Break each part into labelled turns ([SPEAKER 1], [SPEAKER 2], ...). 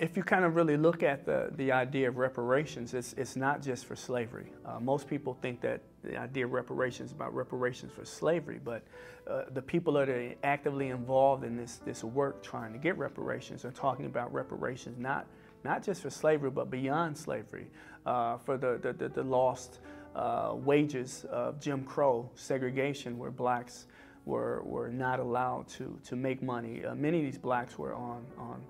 [SPEAKER 1] if you kind of really look at the, the idea of reparations, it's, it's not just for slavery. Uh, most people think that the idea of reparations about reparations for slavery, but uh, the people that are actively involved in this, this work trying to get reparations are talking about reparations not, not just for slavery, but beyond slavery, uh, for the, the, the, the lost uh, wages of Jim Crow segregation, where blacks were, were not allowed to, to make money. Uh, many of these blacks were on, on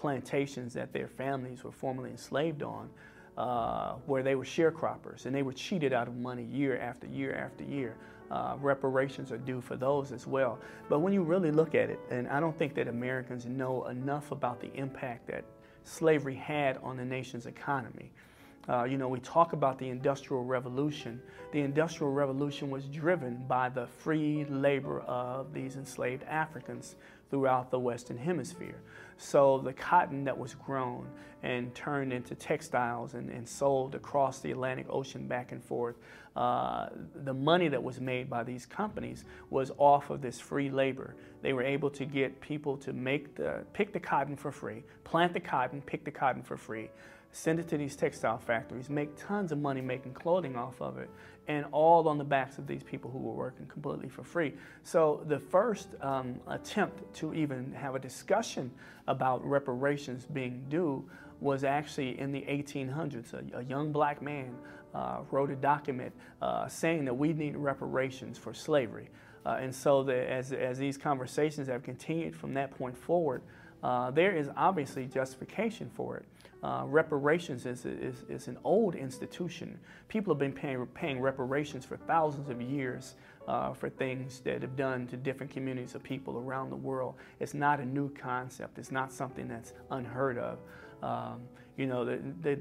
[SPEAKER 1] plantations that their families were formerly enslaved on, uh, where they were sharecroppers and they were cheated out of money year after year after year. Uh, reparations are due for those as well. But when you really look at it, and I don't think that Americans know enough about the impact that slavery had on the nation's economy. Uh, you know, we talk about the Industrial Revolution. The Industrial Revolution was driven by the free labor of these enslaved Africans throughout the Western Hemisphere. So the cotton that was grown and turned into textiles and, and sold across the Atlantic Ocean back and forth, uh, the money that was made by these companies was off of this free labor. They were able to get people to make the, pick the cotton for free, plant the cotton, pick the cotton for free, send it to these textile factories, make tons of money making clothing off of it, and all on the backs of these people who were working completely for free. So the first um, attempt to even have a discussion about reparations being due was actually in the 1800s. A, a young black man uh, wrote a document uh, saying that we need reparations for slavery. Uh, and so the, as, as these conversations have continued from that point forward, uh, there is obviously justification for it. Uh, reparations is, is, is, an old institution. People have been paying, paying reparations for thousands of years uh, for things that have done to different communities of people around the world. It's not a new concept. It's not something that's unheard of. Um, you know, the,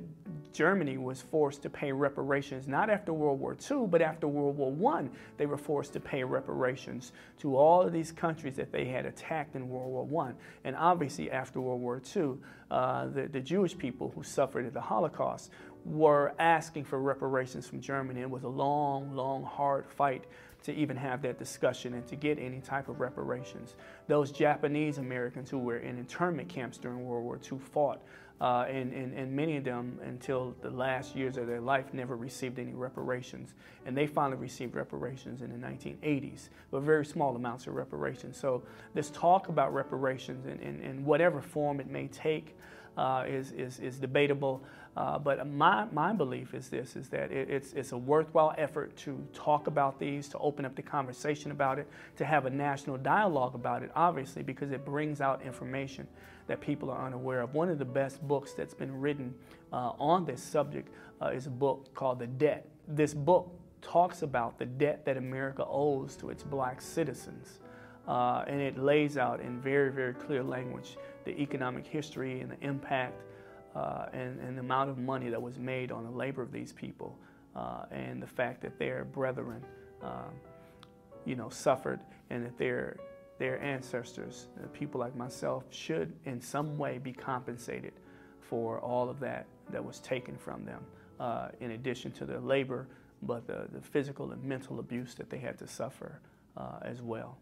[SPEAKER 1] Germany was forced to pay reparations not after World War II, but after World War I. They were forced to pay reparations to all of these countries that they had attacked in World War I. And obviously, after World War II, uh, the, the Jewish people who suffered at the Holocaust were asking for reparations from Germany. It was a long, long, hard fight to even have that discussion and to get any type of reparations. Those Japanese Americans who were in internment camps during World War II fought uh, and, and, and many of them, until the last years of their life, never received any reparations. And they finally received reparations in the 1980s, but very small amounts of reparations. So, this talk about reparations in, in, in whatever form it may take uh, is, is, is debatable. Uh, but my, my belief is this, is that it, it's, it's a worthwhile effort to talk about these, to open up the conversation about it, to have a national dialogue about it, obviously, because it brings out information that people are unaware of. One of the best books that's been written uh, on this subject uh, is a book called The Debt. This book talks about the debt that America owes to its black citizens. Uh, and it lays out in very, very clear language the economic history and the impact uh, and, and, the amount of money that was made on the labor of these people uh, and the fact that their brethren, um, you know, suffered and that their, their ancestors, people like myself, should in some way be compensated for all of that that was taken from them, uh, in addition to their labor, but the, the physical and mental abuse that they had to suffer uh, as well.